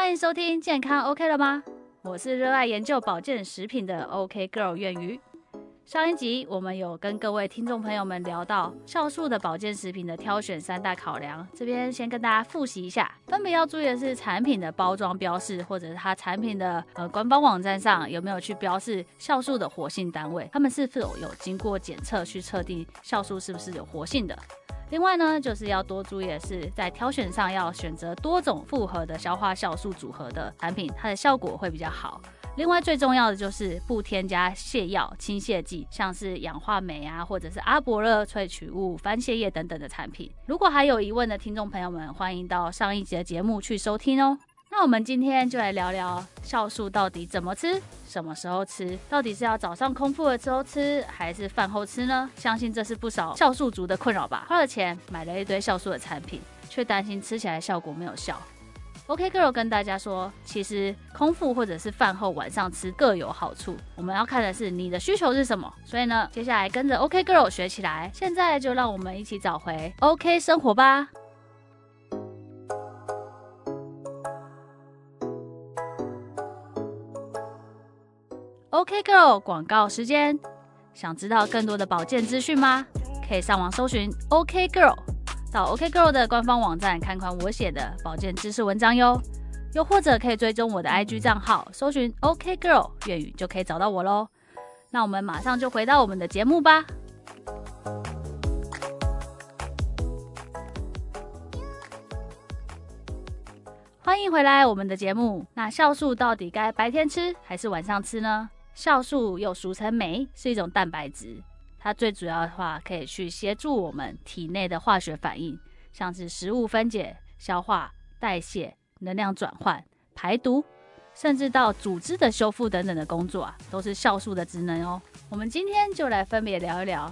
欢迎收听健康 OK 了吗？我是热爱研究保健食品的 OK Girl 苑瑜。上一集我们有跟各位听众朋友们聊到酵素的保健食品的挑选三大考量，这边先跟大家复习一下，分别要注意的是产品的包装标示，或者是它产品的呃官方网站上有没有去标示酵素的活性单位，它们是否有经过检测去测定酵素是不是有活性的。另外呢，就是要多注意的是，在挑选上要选择多种复合的消化酵素组合的产品，它的效果会比较好。另外最重要的就是不添加泻药、清泻剂，像是氧化镁啊，或者是阿伯勒萃取物、番泻叶等等的产品。如果还有疑问的听众朋友们，欢迎到上一集的节目去收听哦。那我们今天就来聊聊酵素到底怎么吃，什么时候吃，到底是要早上空腹的时候吃，还是饭后吃呢？相信这是不少酵素族的困扰吧。花了钱买了一堆酵素的产品，却担心吃起来效果没有效。OK Girl 跟大家说，其实空腹或者是饭后晚上吃各有好处。我们要看的是你的需求是什么。所以呢，接下来跟着 OK Girl 学起来。现在就让我们一起找回 OK 生活吧。OK Girl 广告时间，想知道更多的保健资讯吗？可以上网搜寻 OK Girl，到 OK Girl 的官方网站看看我写的保健知识文章哟。又或者可以追踪我的 IG 账号，搜寻 OK Girl 粤语就可以找到我喽。那我们马上就回到我们的节目吧。欢迎回来我们的节目。那酵素到底该白天吃还是晚上吃呢？酵素又俗称酶，是一种蛋白质。它最主要的话，可以去协助我们体内的化学反应，像是食物分解、消化、代谢、能量转换、排毒，甚至到组织的修复等等的工作啊，都是酵素的职能哦。我们今天就来分别聊一聊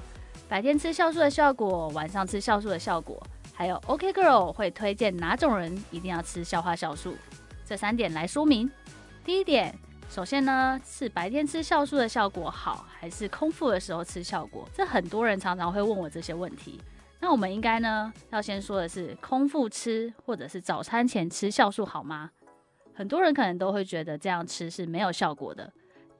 白天吃酵素的效果，晚上吃酵素的效果，还有 OK Girl 会推荐哪种人一定要吃消化酵素，这三点来说明。第一点。首先呢，是白天吃酵素的效果好，还是空腹的时候吃效果？这很多人常常会问我这些问题。那我们应该呢，要先说的是，空腹吃或者是早餐前吃酵素好吗？很多人可能都会觉得这样吃是没有效果的，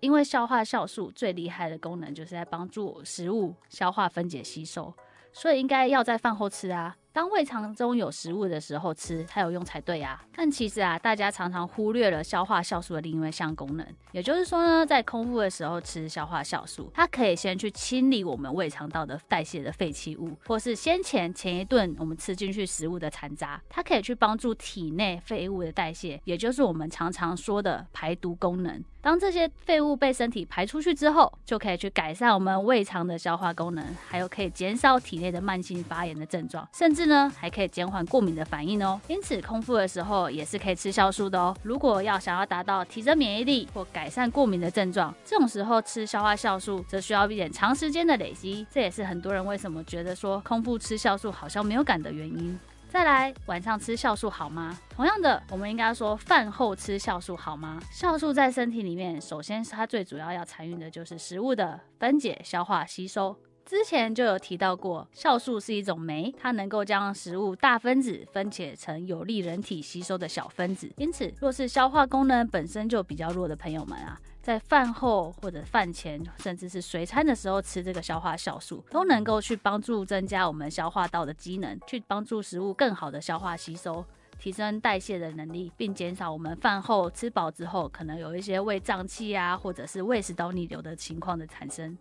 因为消化酵素最厉害的功能就是在帮助食物消化分解吸收，所以应该要在饭后吃啊。当胃肠中有食物的时候吃才有用才对啊！但其实啊，大家常常忽略了消化酵素的另外一项功能，也就是说呢，在空腹的时候吃消化酵素，它可以先去清理我们胃肠道的代谢的废弃物，或是先前前一顿我们吃进去食物的残渣，它可以去帮助体内废物的代谢，也就是我们常常说的排毒功能。当这些废物被身体排出去之后，就可以去改善我们胃肠的消化功能，还有可以减少体内的慢性发炎的症状，甚至呢还可以减缓过敏的反应哦。因此空腹的时候也是可以吃酵素的哦。如果要想要达到提升免疫力或改善过敏的症状，这种时候吃消化酵素则需要一点长时间的累积。这也是很多人为什么觉得说空腹吃酵素好像没有感的原因。再来，晚上吃酵素好吗？同样的，我们应该说饭后吃酵素好吗？酵素在身体里面，首先它最主要要参与的就是食物的分解、消化、吸收。之前就有提到过，酵素是一种酶，它能够将食物大分子分解成有利人体吸收的小分子。因此，若是消化功能本身就比较弱的朋友们啊。在饭后或者饭前，甚至是随餐的时候吃这个消化酵素，都能够去帮助增加我们消化道的机能，去帮助食物更好的消化吸收，提升代谢的能力，并减少我们饭后吃饱之后可能有一些胃胀气啊，或者是胃食道逆流的情况的产生。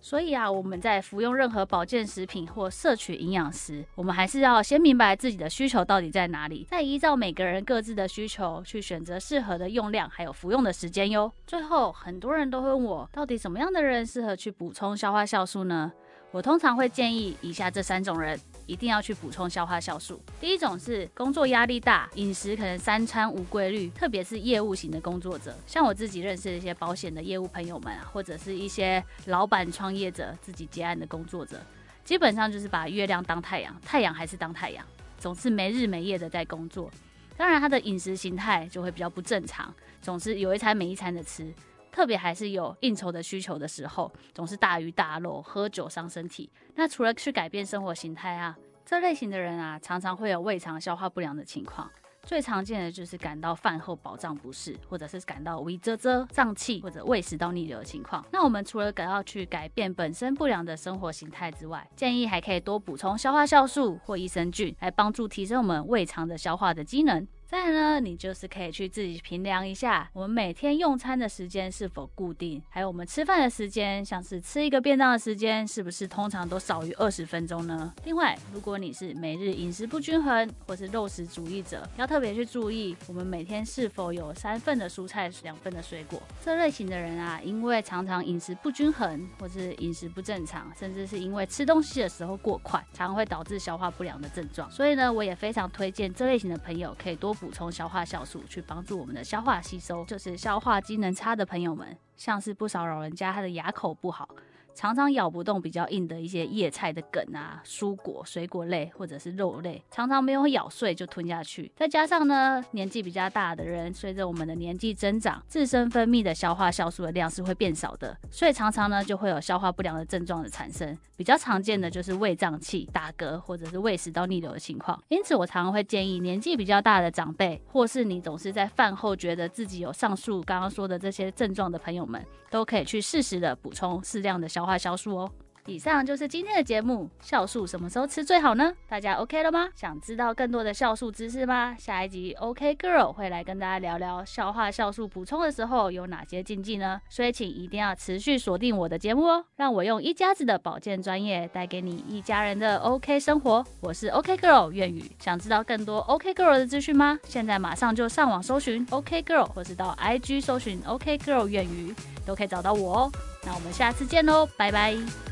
所以啊，我们在服用任何保健食品或摄取营养时，我们还是要先明白自己的需求到底在哪里，再依照每个人各自的需求去选择适合的用量，还有服用的时间哟。最后，很多人都会问我，到底什么样的人适合去补充消化酵素呢？我通常会建议以下这三种人。一定要去补充消化酵素。第一种是工作压力大，饮食可能三餐无规律，特别是业务型的工作者，像我自己认识的一些保险的业务朋友们啊，或者是一些老板创业者自己接案的工作者，基本上就是把月亮当太阳，太阳还是当太阳，总是没日没夜的在工作。当然，他的饮食形态就会比较不正常，总是有一餐没一餐的吃。特别还是有应酬的需求的时候，总是大鱼大肉、喝酒伤身体。那除了去改变生活形态啊，这类型的人啊，常常会有胃肠消化不良的情况。最常见的就是感到饭后饱胀不适，或者是感到胃啧啧、胀气或者胃食道逆流的情况。那我们除了要去改变本身不良的生活形态之外，建议还可以多补充消化酵素或益生菌，来帮助提升我们胃肠的消化的机能。再呢，你就是可以去自己评量一下，我们每天用餐的时间是否固定，还有我们吃饭的时间，像是吃一个便当的时间，是不是通常都少于二十分钟呢？另外，如果你是每日饮食不均衡或是肉食主义者，要特别去注意，我们每天是否有三份的蔬菜、两份的水果。这类型的人啊，因为常常饮食不均衡，或是饮食不正常，甚至是因为吃东西的时候过快，常会导致消化不良的症状。所以呢，我也非常推荐这类型的朋友可以多。补充消化酵素，去帮助我们的消化吸收。就是消化机能差的朋友们，像是不少老人家，他的牙口不好。常常咬不动比较硬的一些叶菜的梗啊、蔬果、水果类或者是肉类，常常没有咬碎就吞下去。再加上呢，年纪比较大的人，随着我们的年纪增长，自身分泌的消化酵素的量是会变少的，所以常常呢就会有消化不良的症状的产生。比较常见的就是胃胀气、打嗝或者是胃食道逆流的情况。因此，我常常会建议年纪比较大的长辈，或是你总是在饭后觉得自己有上述刚刚说的这些症状的朋友们，都可以去适时的补充适量的消。化酵素哦。以上就是今天的节目。酵素什么时候吃最好呢？大家 OK 了吗？想知道更多的酵素知识吗？下一集 OK Girl 会来跟大家聊聊消化酵素补充的时候有哪些禁忌呢？所以请一定要持续锁定我的节目哦，让我用一家子的保健专业带给你一家人的 OK 生活。我是 OK Girl 愿宇。想知道更多 OK Girl 的资讯吗？现在马上就上网搜寻 OK Girl，或是到 IG 搜寻 OK Girl 愿宇，都可以找到我哦。那我们下次见喽，拜拜。